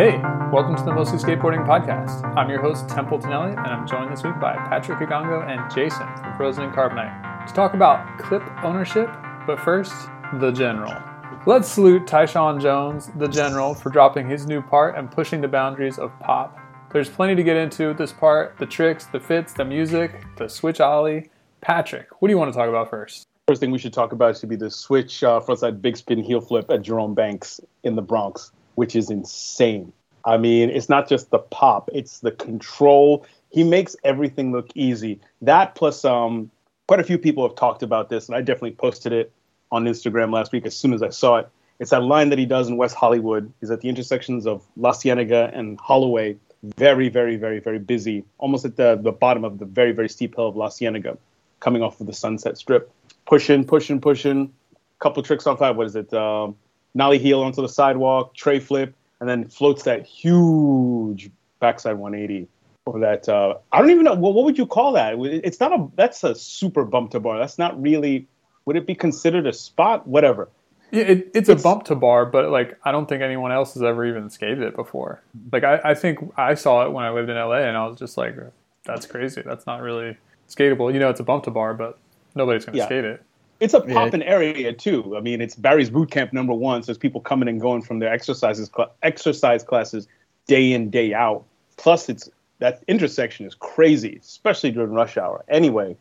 Hey, welcome to the Mostly Skateboarding Podcast. I'm your host, Templeton Elliott, and I'm joined this week by Patrick Agongo and Jason from Frozen in Carbonite to talk about clip ownership, but first, the General. Let's salute Tyshawn Jones, the General, for dropping his new part and pushing the boundaries of pop. There's plenty to get into with this part the tricks, the fits, the music, the switch ollie. Patrick, what do you want to talk about first? First thing we should talk about should be the switch uh, frontside big spin heel flip at Jerome Banks in the Bronx, which is insane. I mean, it's not just the pop; it's the control. He makes everything look easy. That plus, um, quite a few people have talked about this, and I definitely posted it on Instagram last week as soon as I saw it. It's that line that he does in West Hollywood. He's at the intersections of La Cienega and Holloway. Very, very, very, very busy. Almost at the, the bottom of the very, very steep hill of La Cienega, coming off of the Sunset Strip. Pushing, pushing, pushing. Couple tricks on that. What is it? Um, nollie heel onto the sidewalk, tray flip, and then floats that huge backside 180 or that. Uh, I don't even know what, what would you call that. It's not a. That's a super bump to bar. That's not really. Would it be considered a spot? Whatever. Yeah, it, it's, it's, a bump to bar, but like I don't think anyone else has ever even skated it before. Like I, I think I saw it when I lived in LA, and I was just like, "That's crazy. That's not really skatable." You know, it's a bump to bar, but nobody's going to yeah. skate it. It's a poppin' yeah. area too. I mean, it's Barry's boot camp number one. So there's people coming and going from their exercises, cl- exercise classes, day in day out. Plus, it's that intersection is crazy, especially during rush hour. Anyway,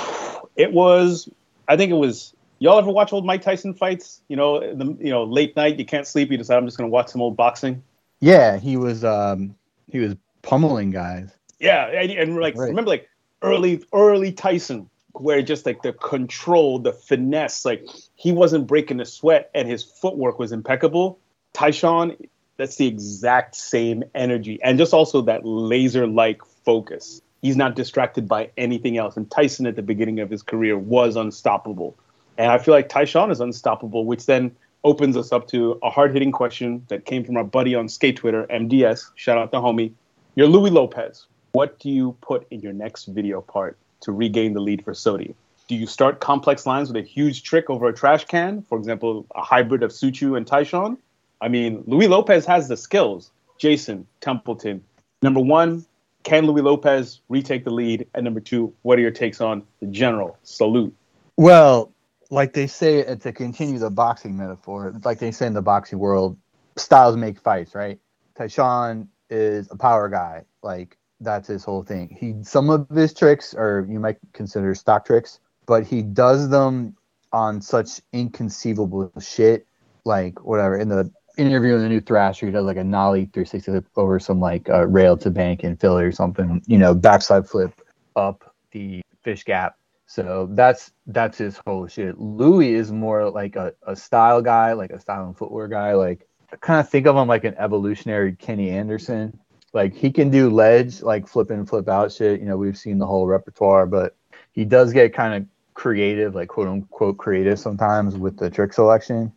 it was. I think it was. Y'all ever watch old Mike Tyson fights? You know, the you know late night, you can't sleep. You decide I'm just gonna watch some old boxing. Yeah, he was. um He was pummeling guys. Yeah, and, and like right. remember like early early Tyson where just like the control, the finesse, like he wasn't breaking a sweat and his footwork was impeccable. Tyshawn, that's the exact same energy and just also that laser like focus. He's not distracted by anything else. And Tyson at the beginning of his career was unstoppable. And I feel like Tyshawn is unstoppable, which then opens us up to a hard hitting question that came from our buddy on Skate Twitter, MDS. Shout out to homie. You're Louie Lopez. What do you put in your next video part to regain the lead for SOTY? Do you start complex lines with a huge trick over a trash can? For example, a hybrid of Suciu and Tyshawn? I mean, Louie Lopez has the skills. Jason Templeton. Number one, can Louie Lopez retake the lead? And number two, what are your takes on the general salute? Well, like they say uh, to continue the boxing metaphor, like they say in the boxing world, styles make fights, right? Tyshawn is a power guy. Like that's his whole thing. He some of his tricks are you might consider stock tricks, but he does them on such inconceivable shit, like whatever. In the interview in the new Thrasher, he does like a nollie 360 flip over some like uh, rail to bank in Philly or something. You know, backside flip up the fish gap. So that's that's his whole shit. Louie is more like a, a style guy, like a style and footwear guy. Like I kind of think of him like an evolutionary Kenny Anderson like he can do ledge, like flip in, flip out shit. You know, we've seen the whole repertoire, but he does get kind of creative, like quote unquote creative sometimes with the trick selection.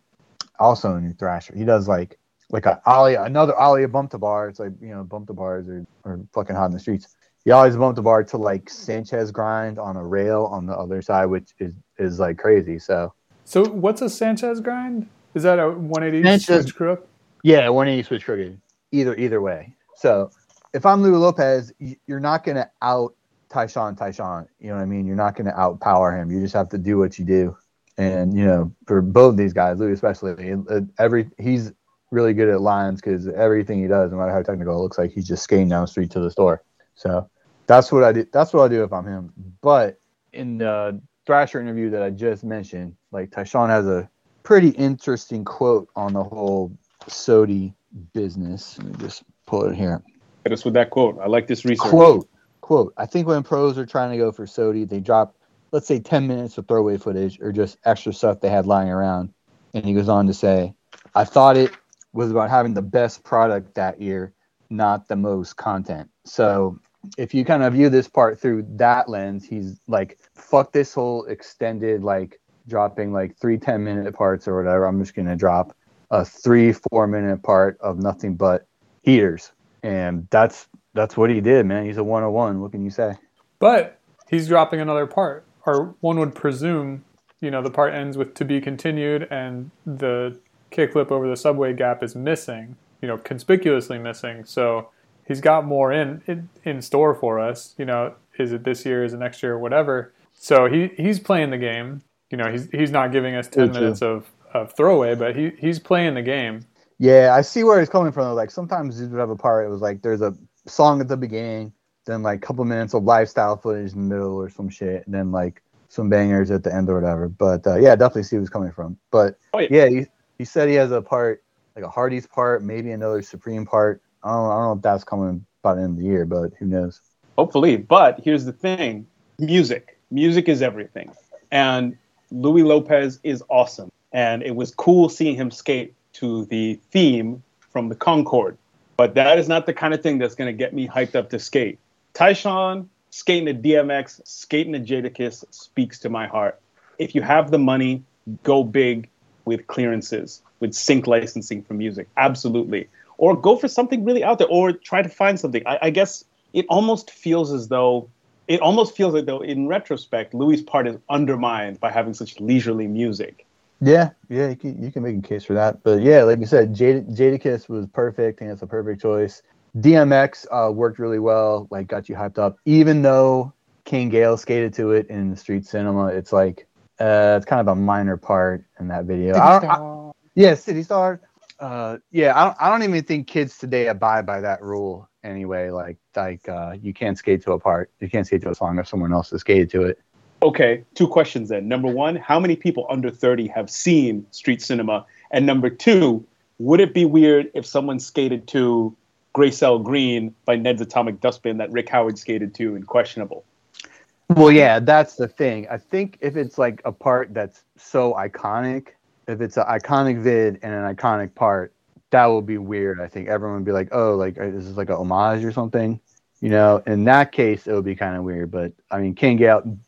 Also in Thrasher, he does like like a ollie, another ollie, a bump to bar. It's like you know, bump to bars are, are fucking hot in the streets. He always bump to bar to like Sanchez grind on a rail on the other side, which is is like crazy. So, so what's a Sanchez grind? Is that a 180 Sanchez, switch crook? Yeah, 180 switch crooked. Either either way. So if I'm Louie Lopez, you're not going to out Tyshawn Tyshawn. You know what I mean? You're not going to outpower him. You just have to do what you do. And you know, for both these guys, Louie especially, uh, every he's really good at lines because everything he does, no matter how technical, it looks like he's just skating down the street to the store. So that's what I do. That's what I do if I'm him. But in the Thrasher interview that I just mentioned, like Tyshawn has a pretty interesting quote on the whole SOTY business. Let me just pull it here. Hit us with that quote. I like this research. Quote, quote. I think when pros are trying to go for SOTY, they drop, let's say, 10 minutes of throwaway footage or just extra stuff they had lying around. And he goes on to say, I thought it was about having the best product that year, not the most content. So if you kind of view this part through that lens, he's like, fuck this whole extended, like, dropping like three 10 minute parts or whatever. I'm just going to drop a three, four minute part of nothing but heaters, and that's that's what he did, man. He's a 101. What can you say? But he's dropping another part, or one would presume, you know, the part ends with to be continued, and the kickflip over the subway gap is missing. you know, conspicuously missing. So he's got more in, in in store for us. You know, is it this year? Is it next year? Whatever. So he he's playing the game. You know, he's he's not giving us ten minutes of, of throwaway, but he he's playing the game. Yeah, I see where he's coming from. Like sometimes you would have a part. It was like there's a song at the beginning, then like a couple minutes of lifestyle footage in the middle or some shit, and then like some bangers at the end or whatever. But uh, yeah, definitely see where he's coming from. But oh, yeah, yeah he, he said he has a part like a Hardy's part, maybe another Supreme part. I don't, I don't know if that's coming by the end of the year, but who knows? Hopefully. But here's the thing music. Music is everything. And Louie Lopez is awesome. And it was cool seeing him skate to the theme from the Concord. But that is not the kind of thing that's going to get me hyped up to skate. Tyshawn skating a DMX, skating a Jadakiss speaks to my heart. If you have the money, go big with clearances, with sync licensing for music. Absolutely. Or go for something really out there, or try to find something. I, I guess it almost feels as though it almost feels like though in retrospect louie part is undermined by having such leisurely music yeah yeah you can, you can make a case for that. But yeah like you said Jada, jadakiss was perfect and it's a perfect choice. Dmx uh, worked really well like got you hyped up. Even though king gale skated to it in the street cinema it's like uh, it's kind of a minor part in that video. I I, yeah city star. Uh, yeah I don't, I don't even think kids today abide by that rule anyway. Like like uh, you can't skate to a part, you can't skate to a song if someone else has skated to it. Okay, two questions then. Number one, how many people under 30 have seen street cinema? And number two, would it be weird if someone skated to Cell Green by Ned's Atomic Dustbin that Rick Howard skated to in Questionable? Well, yeah, that's the thing. I think if it's like a part that's so iconic, if it's an iconic vid and an iconic part, that would be weird. I think everyone would be like, oh, like uh, is this is like a homage or something. You know, in that case, it would be kind of weird. But I mean, King Gale,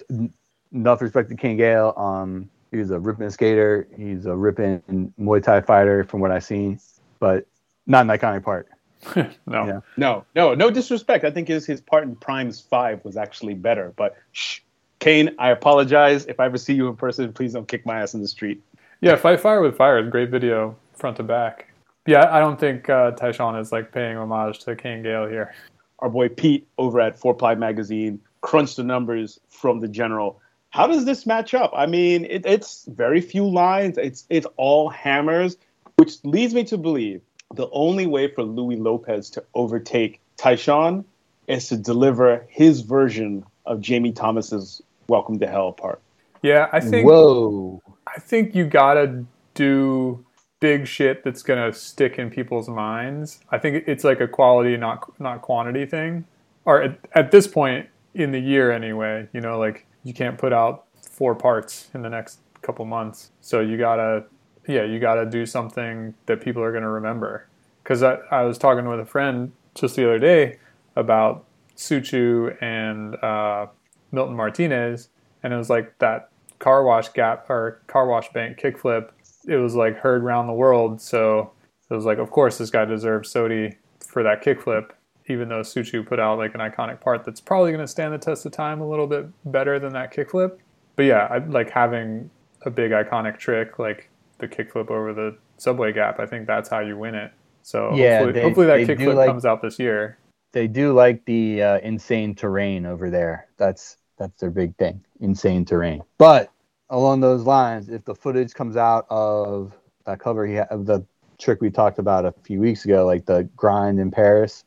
enough respect to King Gale. Um, he's a ripping skater. He's a ripping Muay Thai fighter, from what I've seen, but not an iconic part. no, yeah. no, no, no disrespect. I think his his part in Primes Five was actually better. But shh, Kane, I apologize. If I ever see you in person, please don't kick my ass in the street. Yeah, Fight Fire with Fire is great video, front to back. Yeah, I don't think uh, Tyshawn is like paying homage to Kane Gale here. Our boy Pete over at Four Ply Magazine crunched the numbers from the general. How does this match up? I mean, it, it's very few lines. It's it's all hammers, which leads me to believe the only way for Louie Lopez to overtake Tyshawn is to deliver his version of Jamie Thomas's "Welcome to Hell" part. Yeah, I think. Whoa. I think you gotta do big shit that's gonna stick in people's minds. I think it's like a quality, not not quantity thing. Or at, at this point in the year, anyway, you know, like you can't put out four parts in the next couple months, so you gotta, yeah, you gotta do something that people are gonna remember. Because I, I was talking with a friend just the other day about Suciu and uh, Milton Martinez, and it was like that car wash gap or car wash bank kickflip it was like heard around the world. So it was like, of course, this guy deserves SOTY for that kickflip, even though Suciu put out like an iconic part that's probably going to stand the test of time a little bit better than that kickflip. But yeah, I like having a big iconic trick like the kickflip over the subway gap. I think that's how you win it. So yeah, hopefully, they, hopefully that kickflip like, comes out this year. They do like the uh, insane terrain over there. That's that's their big thing, insane terrain. But along those lines, if the footage comes out of that cover he had, of the trick we talked about a few weeks ago, like the grind in Paris.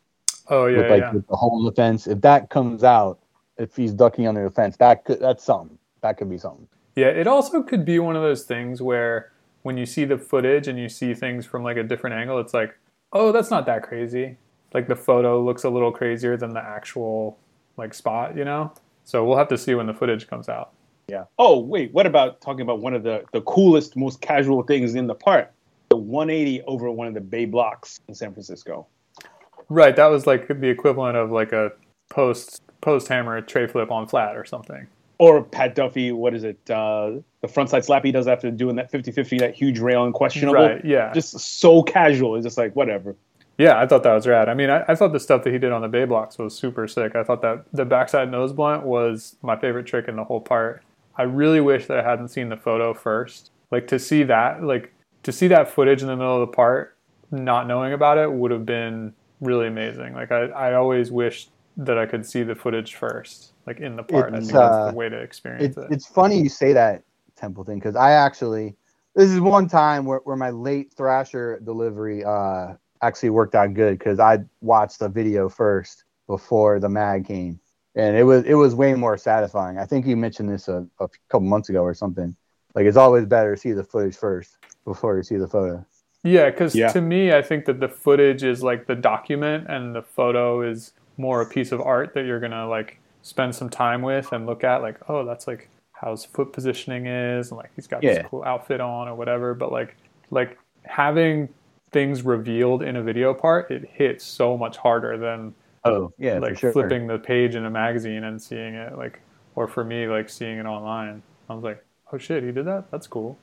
Oh yeah, with, like yeah. with the whole fence. If that comes out, if he's ducking under the fence, that could that's something. That could be something. Yeah, it also could be one of those things where when you see the footage and you see things from like a different angle, it's like, oh, that's not that crazy. Like the photo looks a little crazier than the actual like spot, you know. So we'll have to see when the footage comes out. Yeah. Oh, wait. What about talking about one of the, the coolest, most casual things in the park? The 180 over one of the Bay blocks in San Francisco. Right. That was like the equivalent of like a post post hammer tray flip on flat or something. Or Pat Duffy, what is it? Uh, the frontside slap he does after doing that 50 50, that huge rail and questionable. Right. Yeah. Just so casual. It's just like, whatever. Yeah, I thought that was rad. I mean, I, I, thought the stuff that he did on the Bay blocks was super sick. I thought that the backside nose blunt was my favorite trick in the whole part. I really wish that I hadn't seen the photo first. Like to see that, like to see that footage in the middle of the part not knowing about it would have been really amazing. Like I, I always wish that I could see the footage first, like in the part. It's, I think that's uh, the way to experience It, it. it's funny you say that, Templeton, because I actually this is one time where, where my late Thrasher delivery uh, actually worked out good because I watched the video first before the mag came, and it was it was way more satisfying. I think you mentioned this a, a couple months ago or something. Like it's always better to see the footage first before you see the photo. Yeah, because Yeah. to me, I think that the footage is like the document, and the photo is more a piece of art that you're gonna like spend some time with and look at. Like, oh, that's like how his foot positioning is, and like he's got Yeah. this cool outfit on or whatever. But like, like having things revealed in a video part, it hits so much harder than Oh yeah, like sure. flipping the page in a magazine and seeing it. Like, or for me, like seeing it online. I was like, oh shit, he did that. That's cool.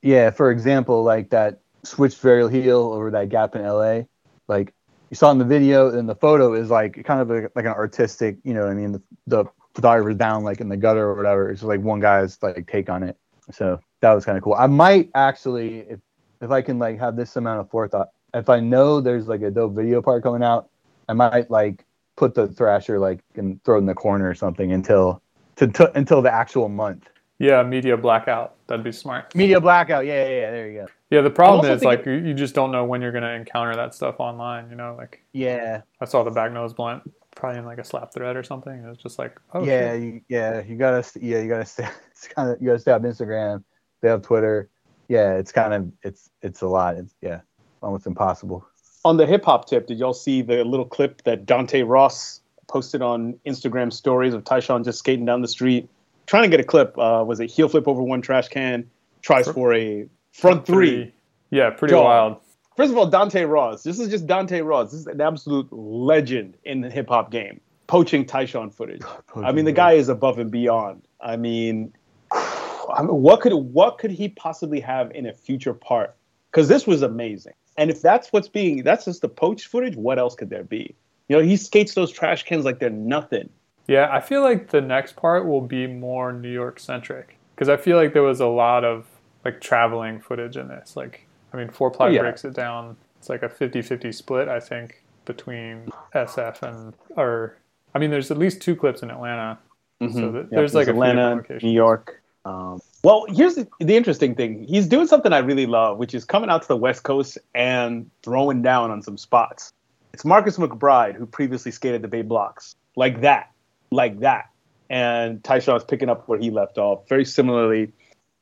Yeah, for example, like that switch varial heel over that gap in LA, like you saw in the video and the photo is like kind of a, like an artistic, you know what I mean? The, the photographer's down like in the gutter or whatever. It's like one guy's like take on it. So that was kind of cool. I might actually, if, if I can like have this amount of forethought, if I know there's like a dope video part coming out, I might like put the Thrasher like and throw it in the corner or something until to, to until the actual month. Yeah, media blackout. That'd be smart. Media blackout. Yeah, yeah, yeah. There you go. Yeah, the problem is like thinking- you, you just don't know when you're gonna encounter that stuff online. You know, like Yeah, I saw the back nose blunt probably in like a slap thread or something. It was just like, oh yeah, you, yeah. You gotta, yeah, you gotta stay. It's kind of you gotta stay on Instagram. They have Twitter. Yeah, it's kind of it's it's a lot. It's yeah, almost impossible. On the hip hop tip, did y'all see the little clip that Dante Ross posted on Instagram stories of Tyshawn just skating down the street, trying to get a clip? Uh, was it heel flip over one trash can? Tries for a front three. Yeah, pretty wild. First of all, Dante Ross. This is just Dante Ross. This is an absolute legend in the hip hop game. Poaching Tyshawn footage. I mean, the guy is above and beyond. I mean, I mean, what could what could he possibly have in a future part? Because this was amazing. And if that's what's being, that's just the poached footage. What else could there be? You know, he skates those trash cans like they're nothing. Yeah, I feel like the next part will be more New York centric because I feel like there was a lot of like traveling footage in this. Like, I mean, Four Ply yeah. breaks it down. It's like a 50-50 split, I think, between SF and or I mean, there's at least two clips in Atlanta. So th- Mm-hmm. Yep, there's like a Atlanta. New York. Um, well, here's the, the interesting thing. He's doing something I really love, which is coming out to the West Coast and throwing down on some spots. It's Marcus McBride, who previously skated the Bay Blocks, like that, like that. And Tyshawn's picking up where he left off. Very similarly,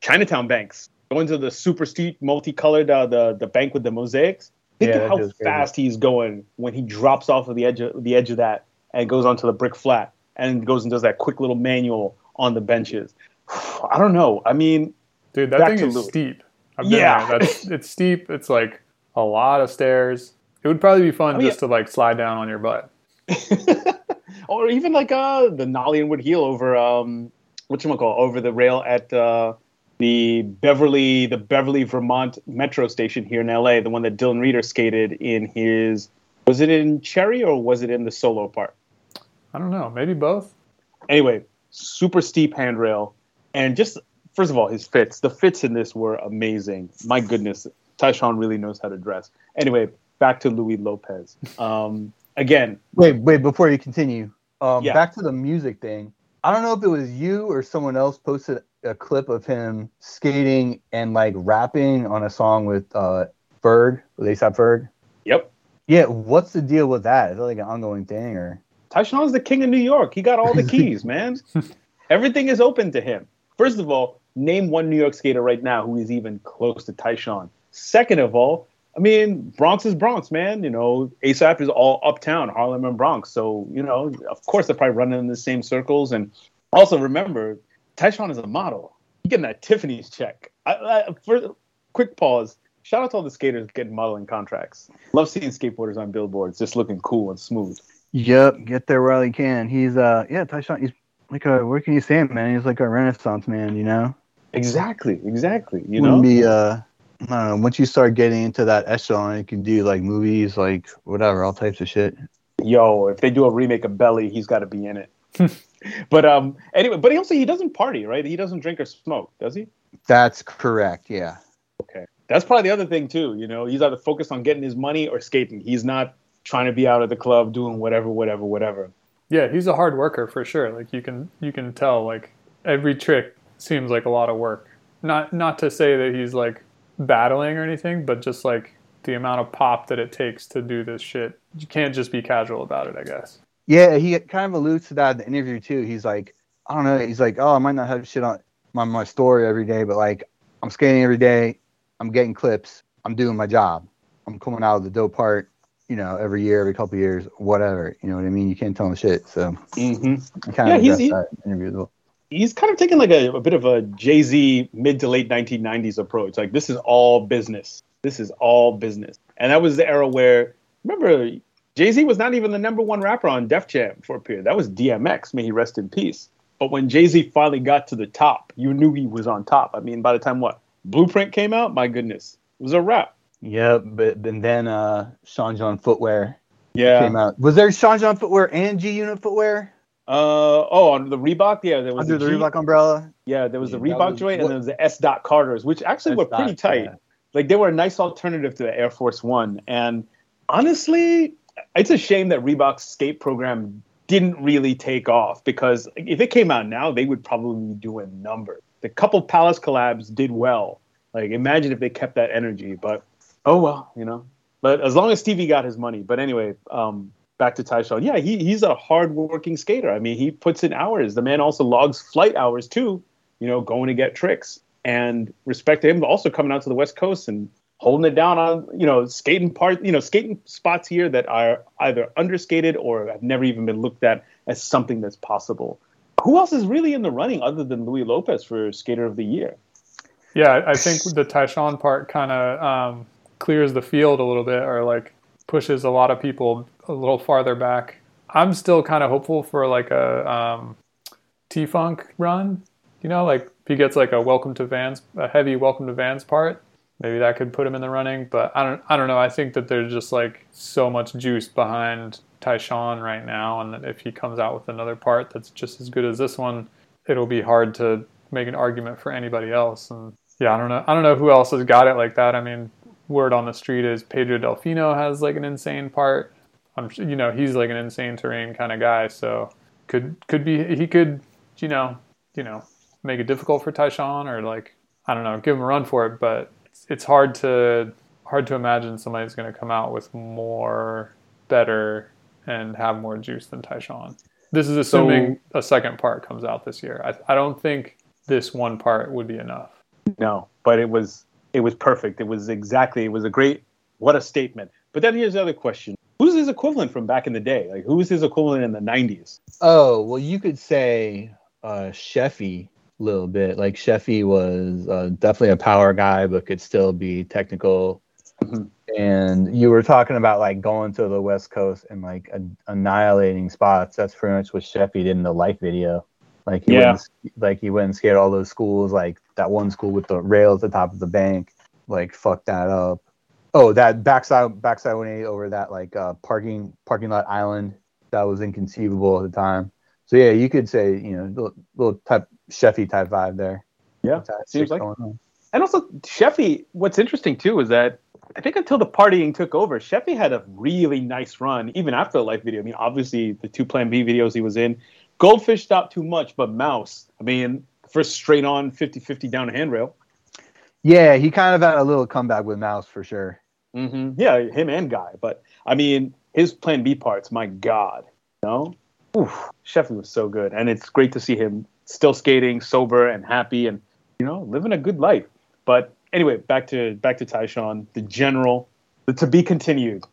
Chinatown Banks, going to the super steep, multicolored, uh, the, the bank with the mosaics. Think Yeah, of how feels crazy. fast he's going when he drops off of the edge of the edge of that and goes onto the brick flat and goes and does that quick little manual on the benches. I don't know. I mean, Dude, that thing is Louis. steep. I've Yeah. That's it's steep. It's like a lot of stairs. It would probably be fun I mean- just to like slide down on your butt. or even like uh the nollie inward heel over um what you call over the rail at uh the Beverly the Beverly Vermont metro station here in LA, the one that Dylan Reeder skated in his was it in Cherry or was it in the solo part? I don't know. Maybe both. Anyway, super steep handrail and just first of all his fits. The fits in this were amazing. My goodness, Tyshawn really knows how to dress. Anyway, back to Louie Lopez. Um again, Wait, wait, before you continue, um, Yeah. back to the music thing. I don't know if it was you or someone else posted a clip of him skating and like rapping on a song with uh, Ferg, with ASAP Ferg. yep. Yeah, what's the deal with that? Is it like an ongoing thing or? Tyshawn's the king of New York. He got all the keys, man. Everything is open to him. First of all, name one New York skater right now who is even close to Tyshawn. Second of all, I mean, Bronx is Bronx, man. You know, ASAP is all uptown, Harlem and Bronx. So, you know, of course they're probably running in the same circles. And also remember, Tyshawn is a model. You getting that Tiffany's check. I, I, for quick pause. Shout out to all the skaters getting modeling contracts. Love seeing skateboarders on billboards, just looking cool and smooth. Yep, get there while you can. He's uh, yeah, Tyshawn. He's like a what can you say, man? He's like a Renaissance man, you know. Exactly, exactly. You Wouldn't know, be uh, I. Once you start getting into that echelon, you can do like movies, like whatever, all types of shit. yo, if they do a remake of Belly, he's got to be in it. but um, anyway, but he also he doesn't party, right? He doesn't drink or smoke, does he? That's correct. Yeah. Okay. that's probably the other thing too. You know, he's either focused on getting his money or skating. He's not trying to be out of the club doing whatever, whatever, whatever. Yeah, he's a hard worker for sure. Like you can you can tell like every trick seems like a lot of work. Not not to say that he's like battling or anything, but just like the amount of pop that it takes to do this shit. You can't just be casual about it, I guess. Yeah, he kind of alludes to that in the interview too. He's like, I don't know. He's like, oh, I might not have shit on my, my story every day, but like, I'm skating every day. I'm getting clips. I'm doing my job. I'm coming out of the dope part, you know, every year, every couple years, whatever. You know what I mean? You can't tell him shit. So, mm-hmm. kind yeah, of he's, he, interview as well. He's kind of taking like a, a bit of a Jay Z mid to late 1990s approach. Like, this is all business. This is all business. And that was the era where, remember, Jay Z was not even the number one rapper on Def Jam for a period. That was DMX. May he rest in peace. But when Jay Z finally got to the top, you knew he was on top. I mean, by the time what Blueprint came out, my goodness, it was a wrap. Yeah, but and then uh, Sean John Footwear yeah. came out. Was there Sean John Footwear and G Unit Footwear? Uh oh, under the Reebok, yeah, there was under the, the Reebok umbrella. Yeah, there was yeah, the Reebok joint, and there was the S. Dot Carters, which actually S. were pretty tight. Yeah. Like they were a nice alternative to the Air Force One, and honestly, it's a shame that Reebok's skate program didn't really take off because if it came out now, they would probably be doing numbers. The couple Palace collabs did well. Like imagine if they kept that energy, but oh well, you know. But as long as Stevie got his money. But anyway, um, back to Tyshawn. Yeah, he, he's a hardworking skater. I mean, he puts in hours. The man also logs flight hours too. You know, going to get tricks. And respect to him, also coming out to the West Coast and holding it down on you know skating part you know skating spots here that are either underskated or have never even been looked at as something that's possible. Who else is really in the running other than Louie Lopez for Skater of the Year? Yeah, I think the Tyshawn part kind of um, clears the field a little bit, or like pushes a lot of people a little farther back. I'm still kind of hopeful for like a um, T Funk run. You know, like if he gets like a welcome to Vans, a heavy welcome to Vans part maybe that could put him in the running. But I don't I don't know. I think that there's just like so much juice behind Tyshawn right now, and that if he comes out with another part that's just as good as this one, it'll be hard to make an argument for anybody else. And yeah, I don't know. I don't know who else has got it like that. I mean, word on the street is Pedro Delfino has like an insane part. I'm you know he's like an insane terrain kind of guy, so could could be he could you know you know make it difficult for Tyshawn or like I don't know give him a run for it, but it's hard to hard to imagine somebody's going to come out with more better and have more juice than Tyshawn. This is assuming so, a second part comes out this year. I, I don't think this one part would be enough. No, but it was it was perfect. It was exactly it was a great what a statement. But then here's the other question. Who's his equivalent from back in the day? Like who was his equivalent in the 90s? Oh, well you could say uh Sheffey a little bit. Like Sheffey was uh, definitely a power guy, but could still be technical. Mm-hmm. And you were talking about like going to the West Coast and like a- annihilating spots. That's pretty much what Sheffey did in the life video. Like he yeah. went, like he went and scared all those schools. Like that one school with the rail at the top of the bank. Like fucked that up. Oh, that backside backside 180 over that like uh, parking parking lot island. That was inconceivable at the time. So yeah, you could say you know little, little type Sheffey type vibe there. Yeah, seems like. And also, Sheffey, what's interesting too is that I think until the partying took over, Sheffey had a really nice run, even after the life video. I mean, obviously, the two Plan B videos he was in. Goldfish stopped too much, but Mouse, I mean, first straight on 50 50 down a handrail. Yeah, he kind of had a little comeback with Mouse for sure. Mm-hmm. Yeah, him and Guy. But I mean, his Plan B parts, my God. You know? Oof, Sheffey was so good. And it's great to see him still skating, sober and happy, and you know, living a good life. But anyway, back to back to Tyshawn, the general, the to be continued.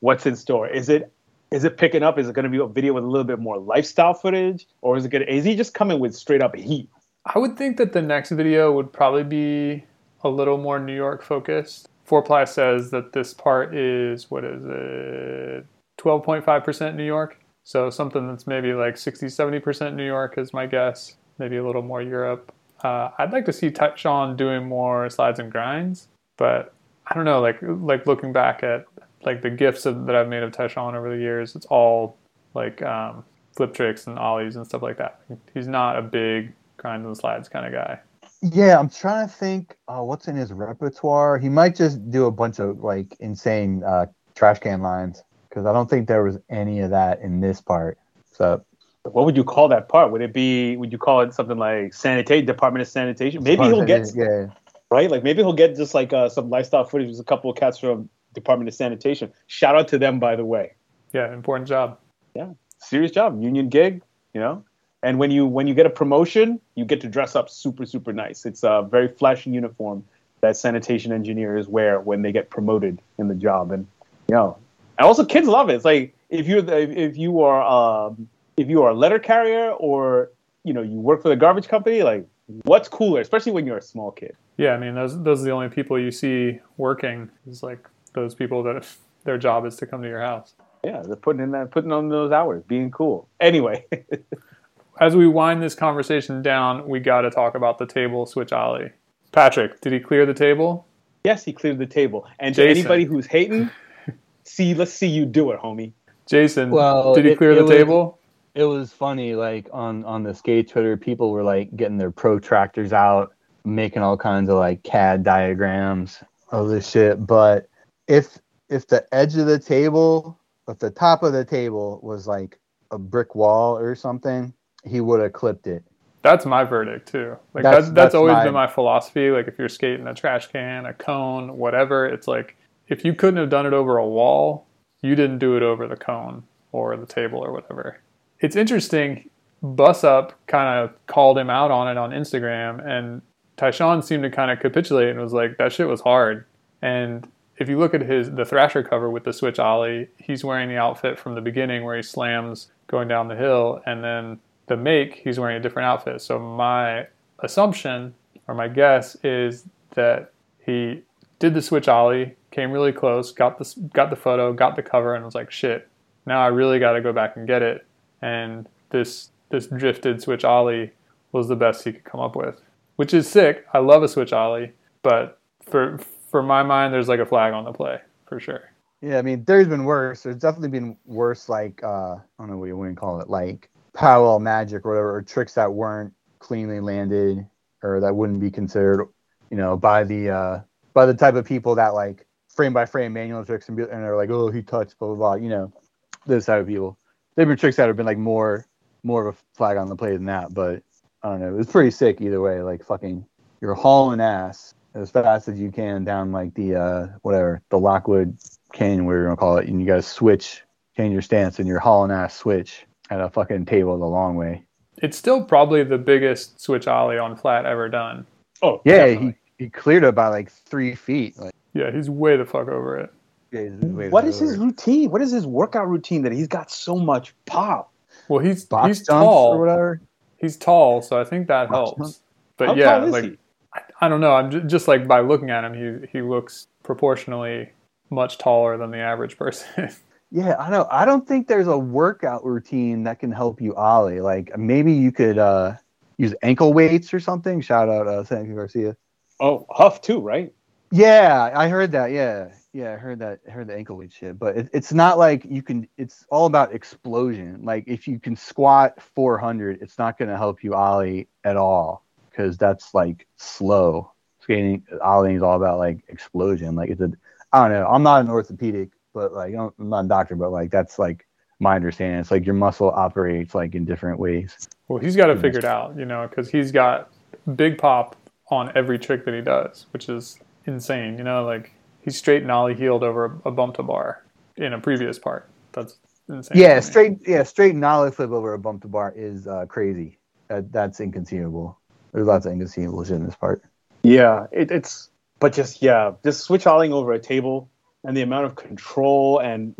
What's in store? Is it is it picking up? Is it going to be a video with a little bit more lifestyle footage, or is it going? To, is he just coming with straight up heat? I would think that the next video would probably be a little more New York focused. Four Ply says that this part is what is it, twelve point five percent New York. So something that's maybe like 60, 70% New York is my guess. Maybe a little more Europe. Uh, I'd like to see Sean doing more slides and grinds, but I don't know. Like like looking back at like the gifts of, that I've made of Tyshawn over the years, it's all like um, flip tricks and ollies and stuff like that. He's not a big grinds and slides kind of guy. Yeah, I'm trying to think. Uh, what's in his repertoire? He might just do a bunch of like insane uh, trash can lines because I don't think there was any of that in this part. So, what would you call that part? Would it be? Would you call it something like sanitation department of sanitation? Maybe he'll get yeah, right. Like maybe he'll get just like uh, some lifestyle footage with a couple of cats from Department of Sanitation. Shout out to them, by the way. Yeah, important job. Yeah, serious job, union gig. You know, and when you when you get a promotion, you get to dress up super super nice. It's a very flashy uniform that sanitation engineers wear when they get promoted in the job, and you know, and also kids love it. It's like if you're the, if you are um, if you are a letter carrier or you know you work for the garbage company, like what's cooler, especially when you're a small kid. Yeah, I mean those those are the only people you see working. Is like those people that their job is to come to your house. Yeah, they're putting in that, putting on those hours, being cool. Anyway, as we wind this conversation down, we got to talk about the table switch ollie. Patrick, did he clear the table? Yes, he cleared the table. And Jason. to anybody who's hating, see, let's see you do it, homie. Jason, well, did he clear it, the it table? It was funny, like on on the skate Twitter, people were like getting their protractors out, making all kinds of like CAD diagrams of this shit. But if if the edge of the table, if the top of the table was like a brick wall or something, he would have clipped it. That's my verdict too. Like that's that's, that's always my... been my philosophy. Like if you're skating a trash can, a cone, whatever, it's like if you couldn't have done it over a wall, you didn't do it over the cone or the table or whatever. It's interesting. Bus Up kind of called him out on it on Instagram, and Tyshawn seemed to kind of capitulate and was like, "That shit was hard." And if you look at his the Thrasher cover with the switch ollie, he's wearing the outfit from the beginning where he slams going down the hill, and then the make, he's wearing a different outfit. So my assumption or my guess is that he did the switch ollie, came really close, got the got the photo, got the cover, and was like, "Shit, now I really got to go back and get it." And this this drifted switch ollie was the best he could come up with, which is sick. I love a switch ollie, but for for my mind, there's like a flag on the play for sure. Yeah, I mean, there's been worse. There's definitely been worse, like uh, I don't know what you want to call it, like parallel magic or whatever, or tricks that weren't cleanly landed or that wouldn't be considered, you know, by the uh, by the type of people that like frame by frame manual tricks and, be, and they're like, oh, he touched, blah blah blah. You know, those type of people. They've been tricks that have been like more more of a flag on the play than that, but I don't know. It was pretty sick either way. Like fucking, you're hauling ass as fast as you can down like the uh whatever the Lockwood Canyon, whatever you want to call it, and you guys switch, change your stance, and you're hauling ass switch at a fucking table the long way. It's still probably the biggest switch ollie on flat ever done. Oh yeah, he, he cleared it by like three feet. Like, yeah, he's way the fuck over it. Yeah, what is his routine? What is his workout routine that he's got so much pop? Well, he's Box he's tall or whatever. He's tall, so I think that Box helps. Jump? But How yeah, like I, I, don't know. I'm just, just like by looking at him, he he looks proportionally much taller than the average person. Yeah, I know. I don't think there's a workout routine that can help you ollie. Like maybe you could uh, use ankle weights or something. Shout out uh, Santi Garcia. Oh, Huff too, right? Yeah, I heard that. Yeah, yeah, I heard that. I heard the ankle weight shit. But it, it's not like you can. It's all about explosion. Like if you can squat 400, it's not going to help you ollie at all because that's like slow. Skating ollieing is all about like explosion. Like it's a. I don't know. I'm not an orthopedic but like I'm not a doctor, but like that's like my understanding. It's like your muscle operates like in different ways. Well, he's got it figured out, you know, because he's got big pop on every trick that he does, which is insane. You know, like he's straight nollie heeled over a bump to bar in a previous part. That's insane. Yeah, straight yeah straight nollie flip over a bump to bar is uh, crazy. That, that's inconceivable. There's lots of inconceivable in this part. Yeah, it, it's but just yeah, just switch olling over a table and the amount of control and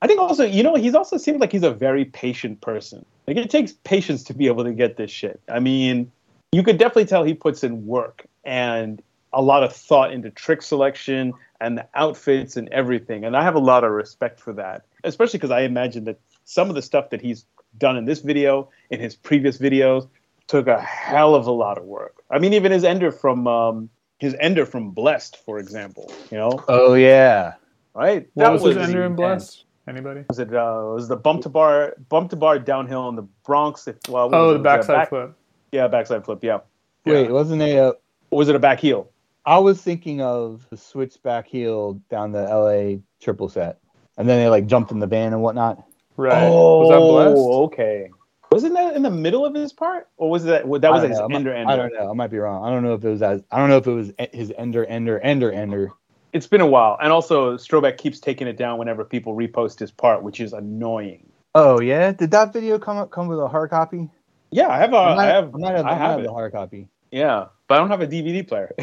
I think also, you know, he's also seems like he's a very patient person. Like it takes patience to be able to get this shit. I mean, you could definitely tell he puts in work and a lot of thought into trick selection and the outfits and everything. And I have a lot of respect for that, especially because I imagine that some of the stuff that he's done in this video, in his previous videos, took a hell of a lot of work. I mean, even his ender from um, his ender from Blessed, for example. You know. Oh yeah right? What that was, was his ender in Blessed. Anybody? Was it uh, was the bump to bar bump to bar downhill in the Bronx? If, well, oh, the backside back, flip. Yeah, backside flip. Yeah, Wait, Yeah. wasn't it a? Was it a back heel? I was thinking of the switch back heel down the LA triple set, and then they like jumped in the van and whatnot. Right. Oh, was that blessed? okay. Wasn't that in the middle of his part, or was that that was his know. Ender ender? I don't know. I might be wrong. I don't know if it was as. I don't know if it was his ender ender ender ender. It's been a while, and also Strobeck keeps taking it down whenever people repost his part, which is annoying. Oh yeah, did that video come up come with a hard copy? Yeah, I have a, I might, I have, I might have, I I might have have the hard copy. Yeah, but I don't have a DVD player.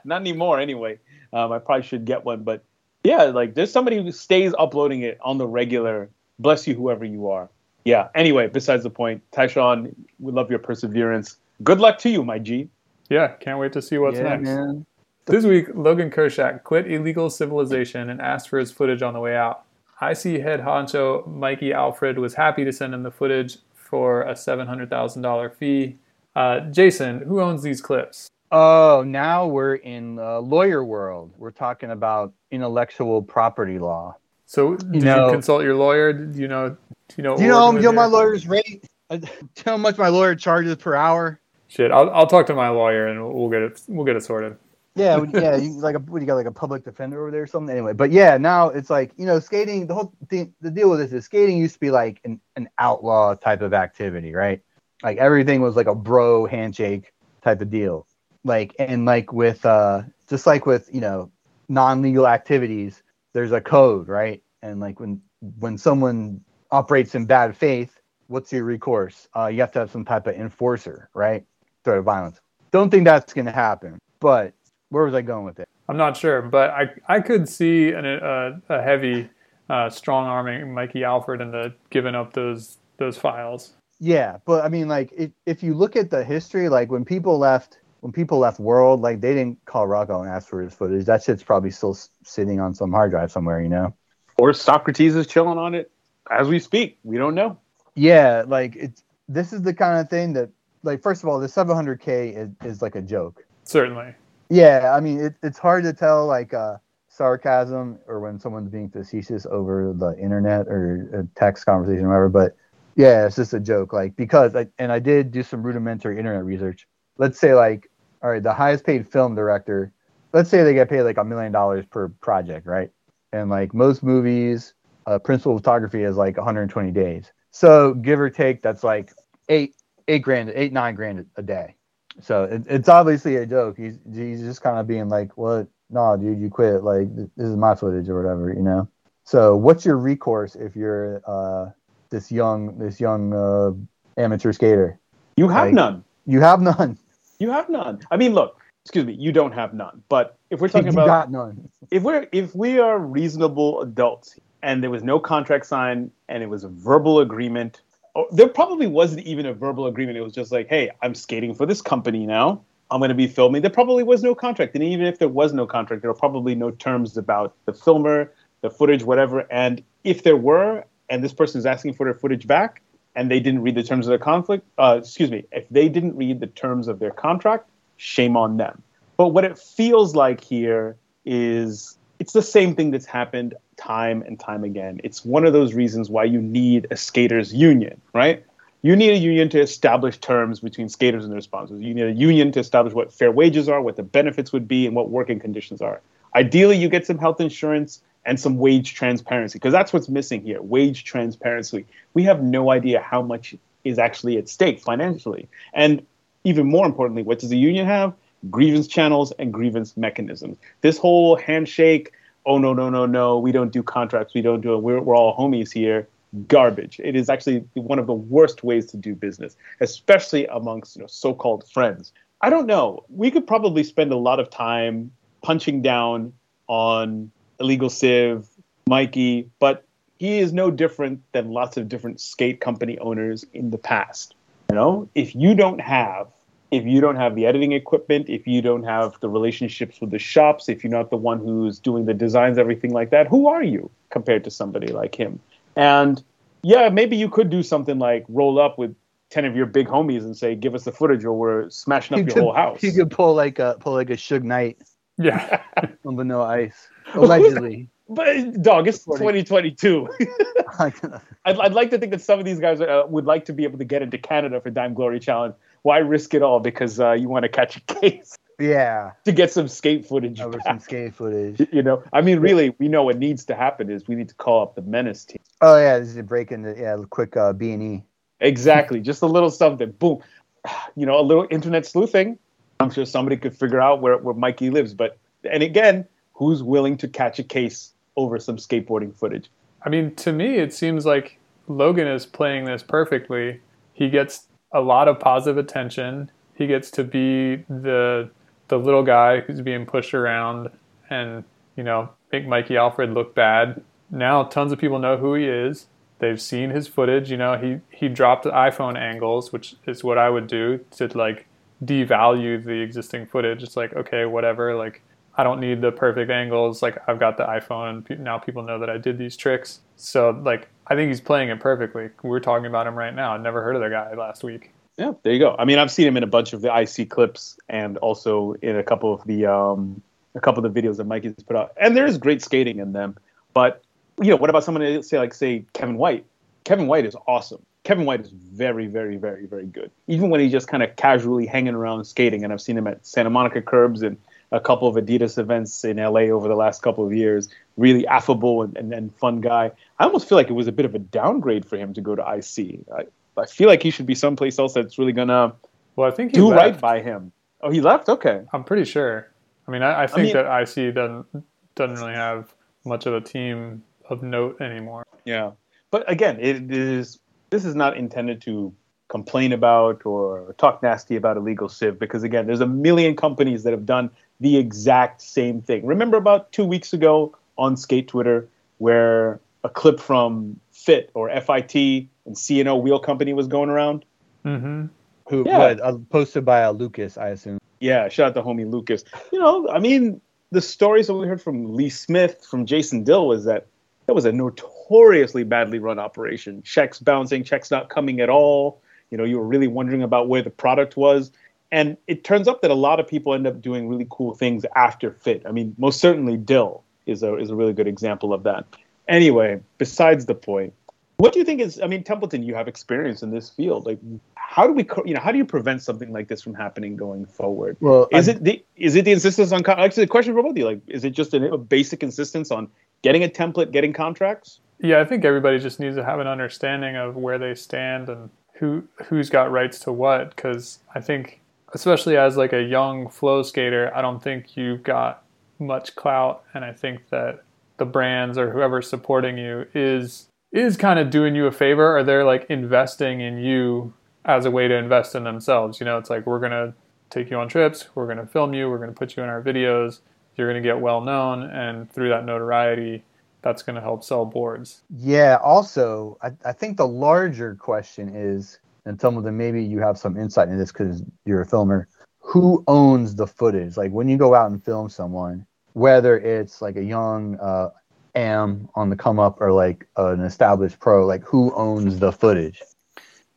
Not anymore, anyway. Um, I probably should get one, but yeah, like there's somebody who stays uploading it on the regular. Bless you, whoever you are. Yeah. Anyway, besides the point, Tyshawn, we love your perseverance. Good luck to you, my G. Yeah, can't wait to see what's yeah, next. man. This week, Logan Kershak quit illegal civilization and asked for his footage on the way out. IC head honcho Mikey Alfred was happy to send him the footage for a $700,000 fee. Uh, Jason, who owns these clips? Oh, now we're in uh, lawyer world. We're talking about intellectual property law. So, did you, know- consult your lawyer? Do you know? Do you know? Do you know, Oregon you know my lawyer's rate? Uh, Do you know how much my lawyer charges per hour? Shit, I'll, I'll talk to my lawyer and we'll get it. We'll get it sorted. Yeah, yeah, you, like a what, you got like a public defender over there or something. Anyway, but yeah, now it's like you know, skating. The whole thing, the deal with this is skating used to be like an, an outlaw type of activity, right? Like everything was like a bro handshake type of deal. Like and like with uh, just like with you know, non-legal activities, there's a code, right? And like when when someone operates in bad faith, what's your recourse? Uh, you have to have some type of enforcer, right? Threat of violence. Don't think that's gonna happen, but where was I going with it? I'm not sure, but I I could see an, a, a heavy uh, strong arming Mikey Alfred into giving up those those files. Yeah, but I mean, like, if, if you look at the history, like when people left, when people left World, like they didn't call Rocco and ask for his footage. That shit's probably still sitting on some hard drive somewhere, you know? Or Socrates is chilling on it as we speak. We don't know. Yeah, like it's this is the kind of thing that, like, first of all, the 700k is, is like a joke. Certainly. Yeah, I mean, it, it's hard to tell like uh, sarcasm or when someone's being facetious over the internet or a text conversation or whatever. But yeah, it's just a joke. Like because I, and I did do some rudimentary internet research. Let's say like, all right, the highest paid film director. Let's say they get paid like a million dollars per project, right? And like most movies, uh, principal photography is like 120 days. So give or take, that's like eight eight grand, eight nine grand a day. So it, it's obviously a joke. He's he's just kind of being like, "What? No, dude, you quit. Like this is my footage or whatever, you know." So what's your recourse if you're uh, this young this young uh, amateur skater? You have Like- none. You have none. You have none. I mean, look, excuse me, you don't have none. But if we're talking you about got none. if we're if we are reasonable adults and there was no contract signed and it was a verbal agreement. Or there probably wasn't even a verbal agreement. It was just like hey i'm skating for this company now. I'm going to be filming. There probably was no contract. And even if there was no contract there were probably no terms about the filmer the footage whatever. And if there were and this person is asking for their footage back and they didn't read the terms of their conflict uh, excuse me if they didn't read the terms of their contract shame on them. But what it feels like here is it's the same thing that's happened time and time again. It's one of those reasons why you need a skaters union, right? You need a union to establish terms between skaters and their sponsors. You need a union to establish what fair wages are, what the benefits would be, and what working conditions are. Ideally, you get some health insurance and some wage transparency because that's what's missing here wage transparency. We have no idea how much is actually at stake financially. And even more importantly, what does the union have? Grievance channels and grievance mechanisms. This whole handshake, oh no, no, no, no, we don't do contracts, we don't do it, we're, we're all homies here. Garbage. It is actually one of the worst ways to do business, especially amongst you know, so-called friends. I don't know. We could probably spend a lot of time punching down on illegal civ, Mikey, but he is no different than lots of different skate company owners in the past. You know, if you don't have if you don't have the editing equipment, if you don't have the relationships with the shops, if you're not the one who's doing the designs, everything like that, who are you compared to somebody like him? And yeah, maybe you could do something like roll up with 10 of your big homies and say, give us the footage or we're smashing up your whole house. You could pull like a pull like a Suge Knight Yeah. on Vanilla Ice, allegedly. But dog, it's 2022. I'd, I'd like to think that some of these guys uh, would like to be able to get into Canada for Dime Glory Challenge why risk it all because uh, you want to catch a case Yeah, to get some skate footage over back? some skate footage. You know, I mean, really, we know what needs to happen is we need to call up the menace team. Oh yeah, this is a break in the yeah, quick uh, B and E. Exactly, just a little something. Boom, you know, a little internet sleuthing. I'm sure somebody could figure out where where Mikey lives. But and again, who's willing to catch a case over some skateboarding footage? I mean, to me, it seems like Logan is playing this perfectly. He gets a lot of positive attention. He gets to be the the little guy who's being pushed around and you know make Mikey Alfred look bad. Now tons of people know who he is. They've seen his footage. You know, he he dropped iPhone angles, which is what I would do to like devalue the existing footage. It's like okay, whatever. Like I don't need the perfect angles. Like I've got the iPhone, now people know that I did these tricks. So like I think he's playing it perfectly. We're talking about him right now. I never heard of the guy last week. Yeah, there you go. I mean, I've seen him in a bunch of the IC clips and also in a couple of the um, a couple of the videos that Mikey's put out. And there is great skating in them. But you know, what about someone say like say Kevin White? Kevin White is awesome. Kevin White is very, very, very, very good. Even when he's just kind of casually hanging around skating, and I've seen him at Santa Monica Curbs and a couple of Adidas events in LA over the last couple of years. Really affable and, and, and fun guy. I almost feel like it was a bit of a downgrade for him to go to IC. I, I feel like he should be someplace else that's really gonna Well, I think he do left. right by him. Oh, he left. Okay. I'm pretty sure. I mean, I, I think mean- that IC doesn't doesn't really have much of a team of note anymore. Yeah. But again, it is this is not intended to complain about or talk nasty about illegal civ because again, there's a million companies that have done the exact same thing. Remember about two weeks ago on Skate Twitter where a clip from Fit or FIT and CNO Wheel Company was going around? hmm Who Yeah. what, uh, posted by uh, Lucas, I assume. Yeah, shout out to homie Lucas. You know, I mean, the stories that we heard from Lee Smith, from Jason Dill, was that that was a notoriously badly run operation. Checks bouncing, checks not coming at all. You know, you were really wondering about where the product was. And it turns up that a lot of people end up doing really cool things after Fit. I mean, most certainly Dill is a is a really good example of that. Anyway, besides the point, what do you think is? I mean, Templeton, you have experience in this field. Like, how do we, you know, how do you prevent something like this from happening going forward? Well, Is I- it the is it the insistence on actually the question for both of you? Like, is it just a, a basic insistence on getting a template, getting contracts? Yeah, I think everybody just needs to have an understanding of where they stand and who who's got rights to what. Because I think, especially as like a young flow skater, I don't think you've got much clout, and I think that the brands or whoever's supporting you is is kind of doing you a favor, or they're like investing in you as a way to invest in themselves. You know, it's like we're gonna take you on trips, we're gonna film you, we're gonna put you in our videos, you're gonna get well known, and through that notoriety that's going to help sell boards. Yeah. Also, I, I think the larger question is, and of them maybe you have some insight into this because you're a filmer. Who owns the footage? Like when you go out and film someone, whether it's like a young uh, am on the come up or like an established pro, like who owns the footage?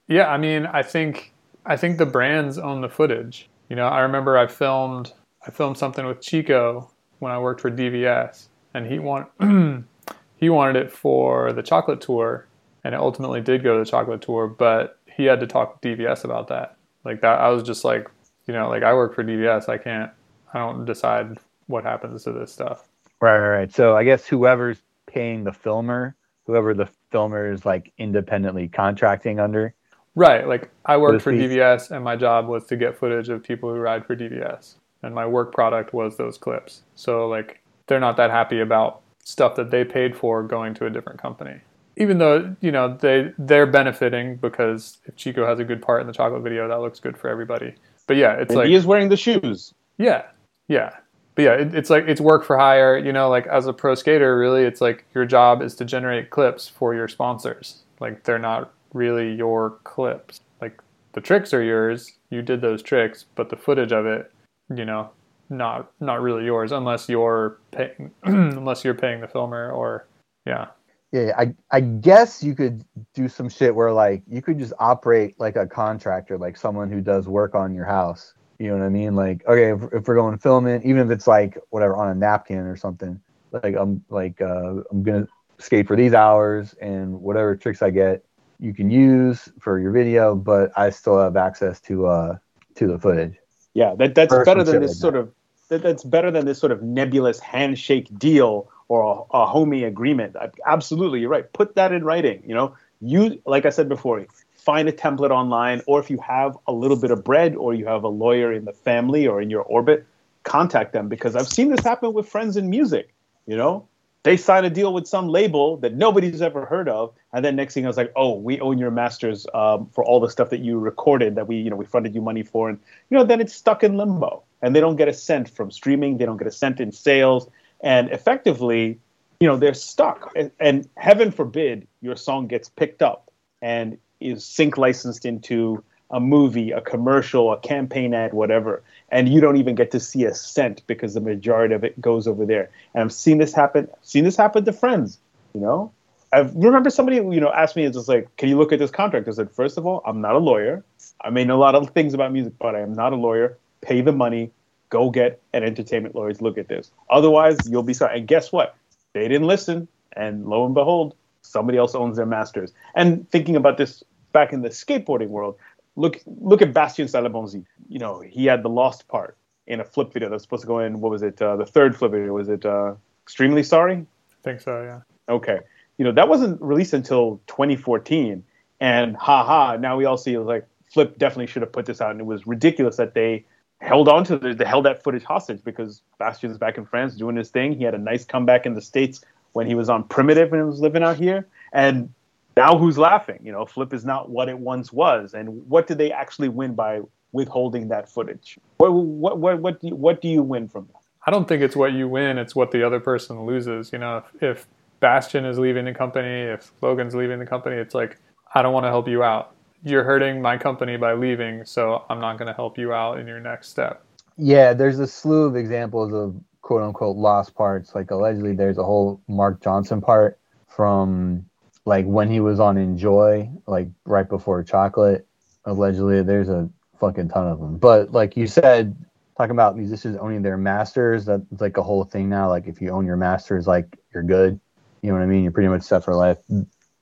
Yeah, I mean, I think I think the brands own the footage. You know, I remember I filmed I filmed something with Chico when I worked for DVS, and he want he wanted it for the chocolate tour, and it ultimately did go to the chocolate tour, but he had to talk with DVS about that. Like that, I was just like, you know, like I work for DVS, I can't, I don't decide what happens to this stuff. Right, right, right. So I guess whoever's paying the filmer, whoever the filmer is like independently contracting under. Right. Like I worked for DVS and my job was to get footage of people who ride for DVS. And my work product was those clips. So like they're not that happy about stuff that they paid for going to a different company. Even though, you know, they they're benefiting because if Chico has a good part in the chocolate video, that looks good for everybody. But yeah, it's And like he is wearing the shoes. yeah, yeah. But yeah, it, it's like it's work for hire. You know, like as a pro skater, really, it's like your job is to generate clips for your sponsors. Like they're not really your clips. Like the tricks are yours. You did those tricks, but the footage of it, you know, not not really yours unless you're paying unless you're paying the filmer or yeah. Yeah, I I guess you could do some shit where like you could just operate like a contractor, like someone who does work on your house. You know what I mean? Like, okay, if, if we're going filming, even if it's like whatever on a napkin or something, like I'm like uh, I'm gonna skate for these hours and whatever tricks I get, you can use for your video, but I still have access to uh to the footage. Yeah, that that's better than this sort of that, that's better than this sort of nebulous handshake deal or a, a homie agreement. I, absolutely, you're right. Put that in writing. You know, you like I said before, find a template online, or if you have a little bit of bread, or you have a lawyer in the family or in your orbit, contact them because I've seen this happen with friends in music. You know, they sign a deal with some label that nobody's ever heard of, and then next thing I was like, oh, we own your masters um, for all the stuff that you recorded that we, you know, we funded you money for, and you know, then it's stuck in limbo, and they don't get a cent from streaming, they don't get a cent in sales, and effectively, you know, they're stuck. And, and heaven forbid your song gets picked up and is sync licensed into a movie, a commercial, a campaign ad, whatever, and you don't even get to see a cent because the majority of it goes over there. And I've seen this happen. Seen this happen to friends. You know, I remember somebody you know asked me, "It's just like, can you look at this contract?" I said, first of all, I'm not a lawyer. I know a lot of things about music, but I am not a lawyer. Pay the money. Go get an entertainment lawyer to look at this. Otherwise, you'll be sorry. And guess what? They didn't listen, and lo and behold, somebody else owns their masters. And thinking about this back in the skateboarding world, look look at Bastien Salabanzi. You know, he had the lost part in a flip video that's supposed to go in. What was it? Uh, the third flip video was it? Uh, Extremely sorry. I think so. Yeah. Okay. You know that wasn't released until 2014, and haha, now we all see it was like Flip definitely should have put this out, and it was ridiculous that they held on to the, held that footage hostage because Bastien's back in France doing his thing. He had a nice comeback in the states when he was on Primitive and was living out here, and now who's laughing? You know, Flip is not what it once was. And what did they actually win by withholding that footage? What what what what do you, what do you win from that? I don't think it's what you win; it's what the other person loses. You know, if, if Bastien is leaving the company, if Logan's leaving the company, it's like I don't want to help you out. You're hurting my company by leaving, so I'm not going to help you out in your next step. Yeah, there's a slew of examples of quote unquote lost parts. Like allegedly, there's a whole Marc Johnson part from like when he was on Enjoi, like right before Chocolate, allegedly there's a fucking ton of them. But like you said, talking about musicians owning their masters, that's like a whole thing now. Like if you own your masters, like you're good. You know what I mean? You're pretty much set for life.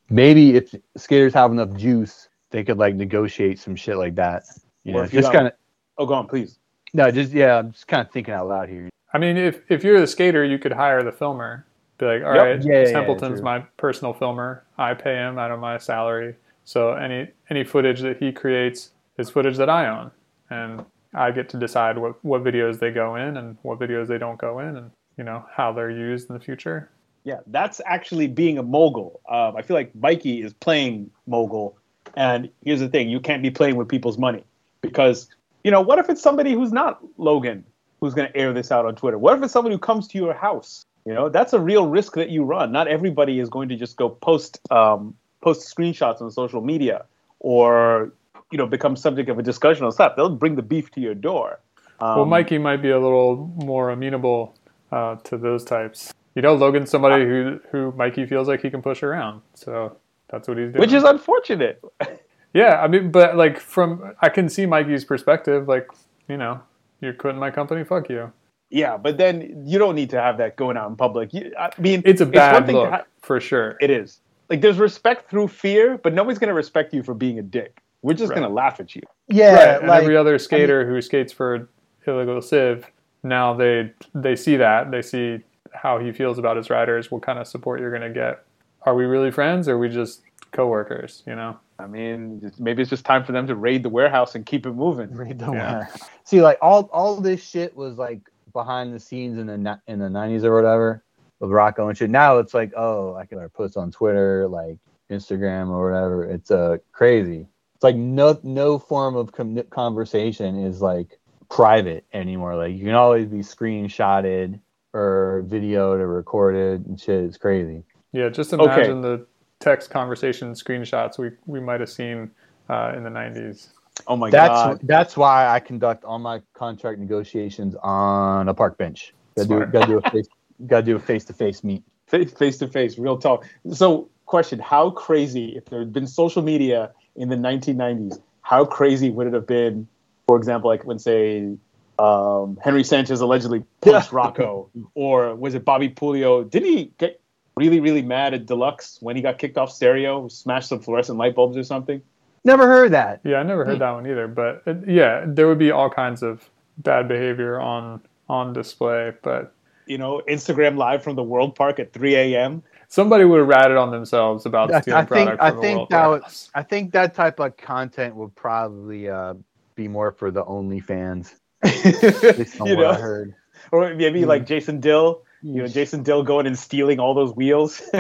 Maybe if skaters have enough juice, they could like negotiate some shit like that. You know, just kind of. Oh, go on, please. No, just yeah, I'm just kind of thinking out loud here. I mean, if if you're the skater, you could hire the filmer be like, all yep. right, yeah, Templeton's yeah, my personal filmer. I pay him out of my salary. So any any footage that he creates is footage that I own, and I get to decide what what videos they go in and what videos they don't go in, and you know how they're used in the future. Yeah, that's actually being a mogul. Um, I feel like Mikey is playing mogul, and here's the thing: you can't be playing with people's money because you know what if it's somebody who's not Logan who's going to air this out on Twitter? What if it's somebody who comes to your house you know, that's a real risk that you run. Not everybody is going to just go post um, post screenshots on social media or you know become subject of a discussion on stuff. They'll bring the beef to your door. Um, well, Mikey might be a little more amenable uh, to those types. You know, Logan's somebody who who Mikey feels like he can push around, so that's what he's doing. Which is unfortunate. yeah, I mean, but like from I can see Mikey's perspective. Like, you know, you're quitting my company. Fuck you. Yeah, but then you don't need to have that going out in public. You, I mean, it's a bad it's look ha- for sure. It is. Like there's respect through fear, but nobody's going to respect you for being a dick. We're just right. going to laugh at you. Yeah, right. and like, every other skater I mean, who skates for illegal civ now they they see that they see how he feels about his riders, what kind of support you're going to get. Are we really friends, or are we just coworkers? You know. I mean, maybe it's just time for them to raid the warehouse and keep it moving. Raid the yeah. warehouse. See, like all all this shit was like behind the scenes in the in the 90s or whatever with Rocco and shit. Now it's like, oh, I can post on Twitter, like Instagram or whatever. It's uh crazy. It's like no no form of com- conversation is like private anymore. Like you can always be screenshotted or videoed or recorded and shit. It's crazy. Yeah, just imagine okay. the text conversation screenshots we we might have seen uh, in the 90s. Oh my that's, god. That's why I conduct all my contract negotiations on a park bench. Gotta do, do a face, gotta do a face to face meet. Face to face, real talk. So, question: How crazy if there had been social media in the 1990s? How crazy would it have been? For example, like when say um, Henry Sanchez allegedly punched Rocco, or was it Bobby Puleo? Didn't he get really, really mad at Deluxe when he got kicked off stereo, smashed some fluorescent light bulbs or something? Never heard that. Yeah, I never heard that one either. But uh, yeah, there would be all kinds of bad behavior on on display. But you know, Instagram live from the World Park at 3 a.m. Somebody would have ratted on themselves about I, stealing I think product I from think World that was, I think that type of content would probably uh, be more for the OnlyFans. At least from you what I know, heard. or maybe Hmm. like Jason Dill, you know, Jason Dill going and stealing all those wheels.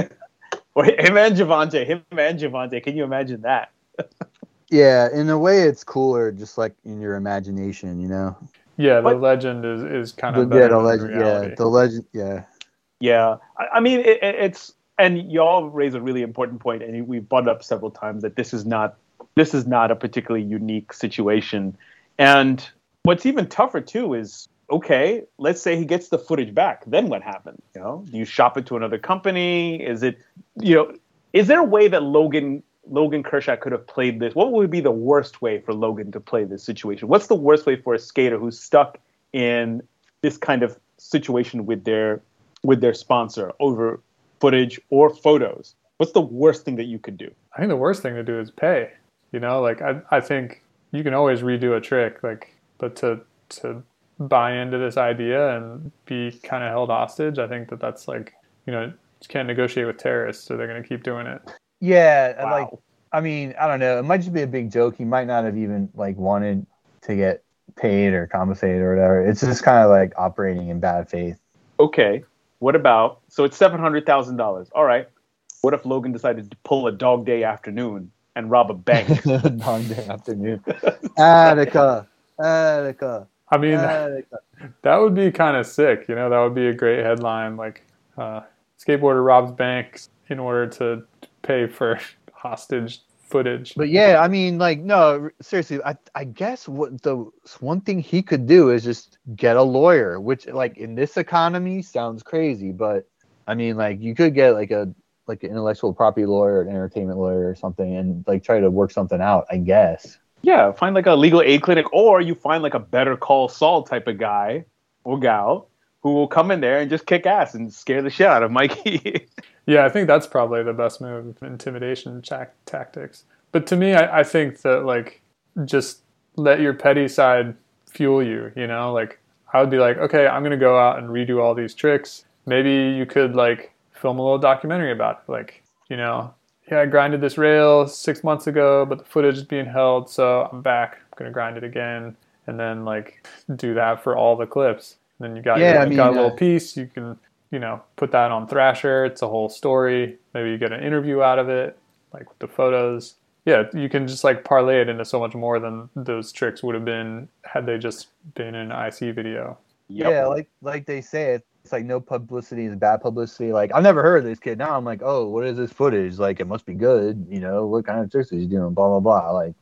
or him and Javante, him and Javante. Can you imagine that? Yeah, in a way, it's cooler, just like in your imagination, you know. Yeah, the But- legend is is kind of yeah, the than legend. Yeah, the legend. Yeah, Yeah, I, I mean, it, it- it's and y'all raise a really important point, and we've brought it up several times that this is not this is not a particularly unique situation. And what's even tougher too is okay, let's say he gets the footage back, then what happens? You know, do you shop it to another company? Is it you know, is there a way that Logan Logan Kershaw could have played this? What would be the worst way for Logan to play this situation? What's the worst way for a skater who's stuck in this kind of situation with their with their sponsor over footage or photos? What's the worst thing that you could do? I think the worst thing to do is pay. You know, like I I think you can always redo a trick, like but to to buy into this idea and be kind of held hostage, I think that that's like you know you can't negotiate with terrorists, so they're gonna keep doing it. yeah. and, Like, I mean, I don't know. It might just be a big joke. He might not have even like wanted to get paid or compensated or whatever. It's just kind of like operating in bad faith. Okay, what about so it's seven hundred thousand dollars. All right. What if Logan decided to pull a dog day afternoon and rob a bank? dog day afternoon. Attica, Attica, I mean, Attica. that would be kind of sick. You know, that would be a great headline. Like, uh, skateboarder robs banks in order to pay for hostage footage. But yeah, I mean, like, no, seriously, I, I guess what the one thing he could do is just get a lawyer, which, like, in this economy sounds crazy, but I mean, like, you could get like a like an intellectual property lawyer, an entertainment lawyer, or something, and like try to work something out. I guess. Yeah, find like a legal aid clinic, or you find like a Better Call Saul type of guy or gal who will come in there and just kick ass and scare the shit out of Mikey. Yeah, I think that's probably the best move, intimidation tac- tactics. But to me, I, I think that like just let your petty side fuel you. You know, like I would be like, okay, I'm gonna go out and redo all these tricks. Maybe you could like film a little documentary about it. Like, you know, yeah, I grinded this rail six months ago, but the footage is being held, so I'm back. I'm gonna grind it again, and then like do that for all the clips. And then you got Yeah, your, I you mean, got a little uh, piece. You can you know put that on Thrasher. It's a whole story. Maybe you get an interview out of it, like with the photos. Yeah, you can just like parlay it into so much more than those tricks would have been had they just been an IC video. Yep. Yeah, like like they say, it's like no publicity is bad publicity. Like I've never heard of this kid. Now I'm like, oh, what is this footage? Like it must be good. You know, what kind of tricks is he doing? Blah blah blah. Like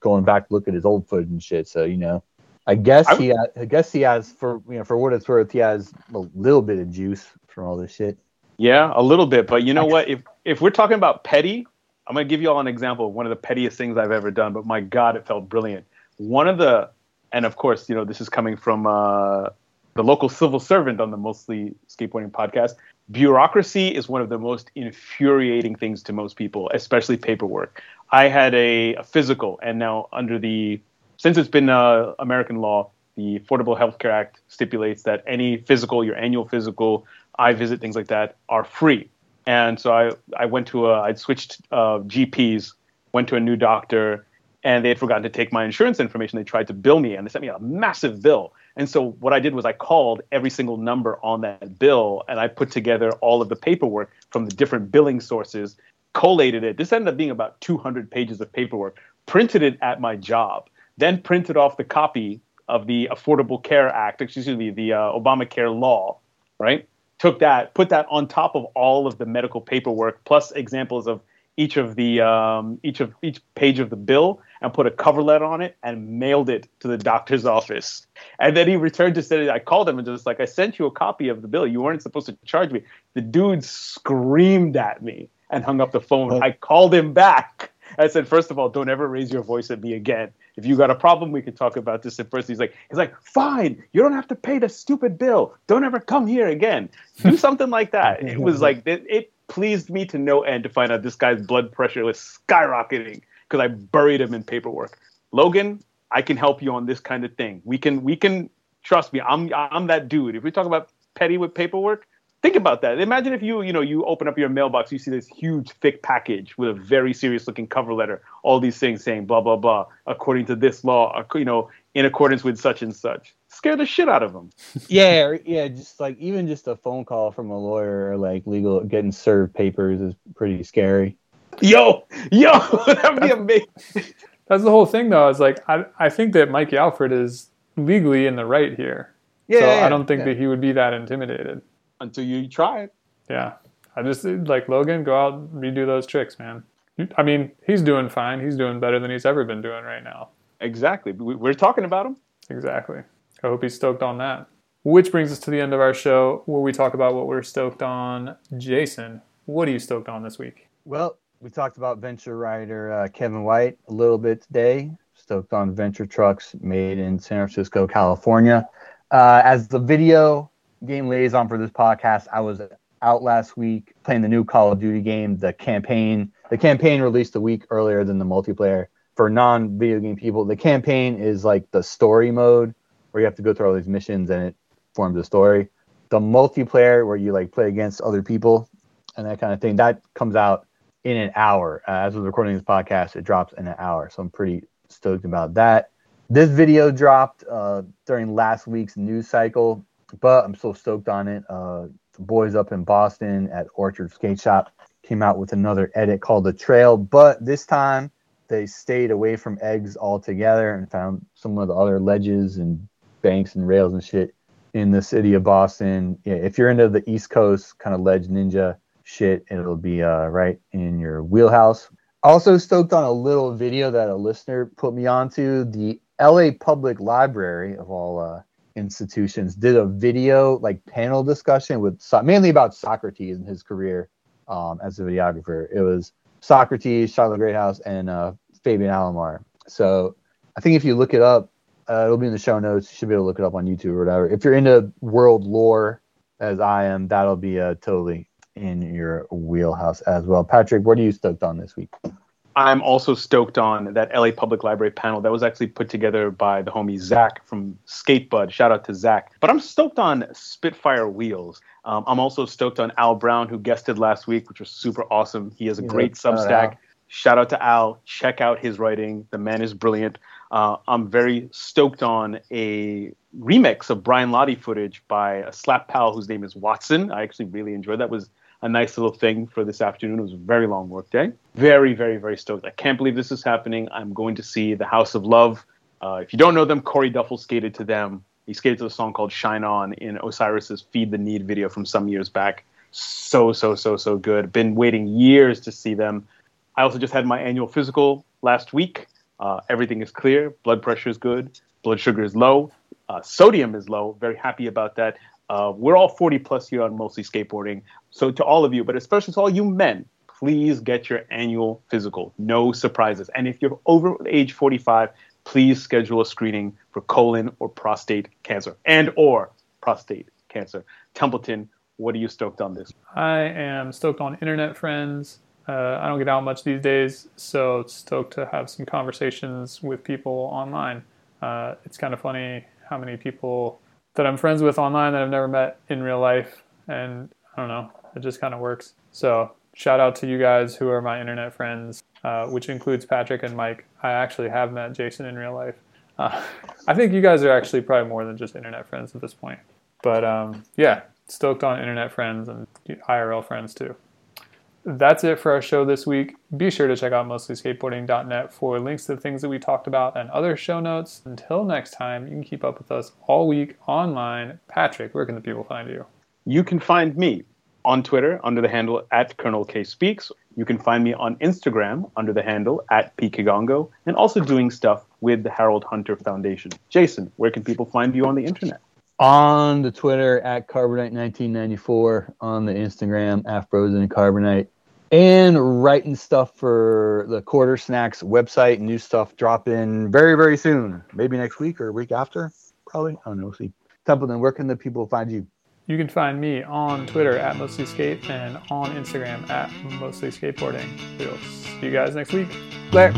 going back to look at his old footage and shit. So you know, I guess I- he, I guess he has for you know for what it's worth, he has a little bit of juice from all this shit. Yeah, a little bit. But you know what? If if we're talking about petty, I'm gonna give you all an example of one of the pettiest things I've ever done. But my God, it felt brilliant. One of the, and of course, you know, this is coming from uh, the local civil servant on the Mostly Skateboarding podcast. Bureaucracy is one of the most infuriating things to most people, especially paperwork. I had a, a physical, and now under the since it's been uh, American law, the Affordable Health Care Act stipulates that any physical, your annual physical, eye visit, things like that, are free. And so I, I went to a, I'd switched uh, GPs, went to a new doctor, and they had forgotten to take my insurance information. They tried to bill me, and they sent me a massive bill. And so what I did was I called every single number on that bill, and I put together all of the paperwork from the different billing sources, collated it. This ended up being about 200 pages of paperwork, printed it at my job, then printed off the copy of the Affordable Care Act, excuse me, the uh, Obamacare law, right? Took that, put that on top of all of the medical paperwork, plus examples of each of the um, each of each page of the bill, and put a cover letter on it, and mailed it to the doctor's office. And then he returned to say, I called him and just like, I sent you a copy of the bill. You weren't supposed to charge me. The dude screamed at me and hung up the phone. I called him back. I said, first of all, don't ever raise your voice at me again. If you got a problem, we can talk about this in person. He's like, he's like, fine, you don't have to pay the stupid bill. Don't ever come here again. Do something like that. It was like it, it pleased me to no end to find out this guy's blood pressure was skyrocketing because I buried him in paperwork. Logan, I can help you on this kind of thing. We can we can trust me. I'm I'm that dude. If we talk about petty with paperwork, think about that. Imagine if you, you know, you open up your mailbox, you see this huge, thick package with a very serious-looking cover letter, all these things saying blah blah blah, according to this law, you know, in accordance with such and such. Scare the shit out of them. yeah, yeah, just like even just a phone call from a lawyer, or like legal getting served papers is pretty scary. Yo, yo, that'd be amazing. That's the whole thing, though. Is like I, I think that Mikey Alfred is legally in the right here. Yeah, so yeah, I don't think yeah. that he would be that intimidated until you try it. Yeah. I just like Logan, go out redo those tricks, man. I mean, he's doing fine. He's doing better than he's ever been doing right now. Exactly. We're talking about him. Exactly. I hope he's stoked on that. Which brings us to the end of our show where we talk about what we're stoked on. Jason, what are you stoked on this week? Well, we talked about venture rider uh, Kevin White a little bit today. Stoked on venture trucks made in San Francisco, California. Uh, as the video game liaison for this podcast. I was out last week playing the new Call of Duty game, the campaign. The campaign released a week earlier than the multiplayer. For non video game people, the campaign is like the story mode where you have to go through all these missions and it forms a story. The multiplayer where you like play against other people and that kind of thing, that comes out in an hour. Uh, as we're recording this podcast, it drops in an hour. So I'm pretty stoked about that. This video dropped uh, during last week's news cycle but I'm so stoked on it. Uh, the boys up in Boston at Orchard Skate Shop came out with another edit called The Trail, but this time they stayed away from eggs altogether and found some of the other ledges and banks and rails and shit in the city of Boston. Yeah, if you're into the East Coast kind of ledge ninja shit, it'll be uh, right in your wheelhouse. Also stoked on a little video that a listener put me onto. The LA Public Library of all uh, institutions did a video like panel discussion with mainly about Socrates and his career um, as a videographer. It was Socrates, Charlotte Greathouse, and uh, Fabian Alomar. So I think if you look it up, uh, it'll be in the show notes. You should be able to look it up on YouTube or whatever. If you're into world lore, as I am, that'll be uh, totally in your wheelhouse as well. Patrick, what are you stoked on this week? I'm also stoked on that LA Public Library panel that was actually put together by the homie Zach from Skatebud. Shout out to Zach. But I'm stoked on Spitfire Wheels. Um, I'm also stoked on Al Brown, who guested last week, which was super awesome. He has a great Substack. Shout out to Al. Check out his writing. The man is brilliant. Uh, I'm very stoked on a remix of Brian Lotti footage by a slap pal whose name is Watson. I actually really enjoyed that. Was a nice little thing for this afternoon. It was a very long work day. Very, very, very stoked. I can't believe this is happening. I'm going to see the House of Love. Uh, if you don't know them, Corey Duffel skated to them. He skated to a song called Shine On in Osiris's Feed the Need video from some years back. So, so, so, so good. Been waiting years to see them. I also just had my annual physical last week. Uh, everything is clear. Blood pressure is good. Blood sugar is low. Uh, sodium is low. Very happy about that. Uh, we're all 40 plus here on Mostly Skateboarding. So to all of you, but especially to all you men, please get your annual physical. No surprises. And if you're over age 45, please schedule a screening for colon or prostate cancer and or prostate cancer. Templeton, what are you stoked on this? I am stoked on internet friends. Uh, I don't get out much these days, so stoked to have some conversations with people online. Uh, it's kind of funny how many people that I'm friends with online that I've never met in real life. And I don't know, it just kind of works. So shout out to you guys who are my internet friends, uh, which includes Patrick and Mike. I actually have met Jason in real life. Uh, I think you guys are actually probably more than just internet friends at this point. But um, yeah, stoked on internet friends and IRL friends too that's it for our show this week. Be sure to check out mostlyskateboarding.net for links to the things that we talked about and other show notes. Until next time, you can keep up with us all week online. Patrick, where can the people find you? You can find me on Twitter under the handle at Colonel K Speaks. You can find me on Instagram under the handle at PKigongo and also doing stuff with the Harold Hunter Foundation. Jason, where can people find you on the internet? On the Twitter at Carbonite1994, on the Instagram at Frozen Carbonite and writing stuff for the Quarter Snacks website. New stuff dropping very, very soon. Maybe next week or a week after. Probably. I don't know. See. Templeton, where can the people find you? You can find me on Twitter at Mostly Skate and on Instagram at Mostly Skateboarding. We'll see you guys next week. Later.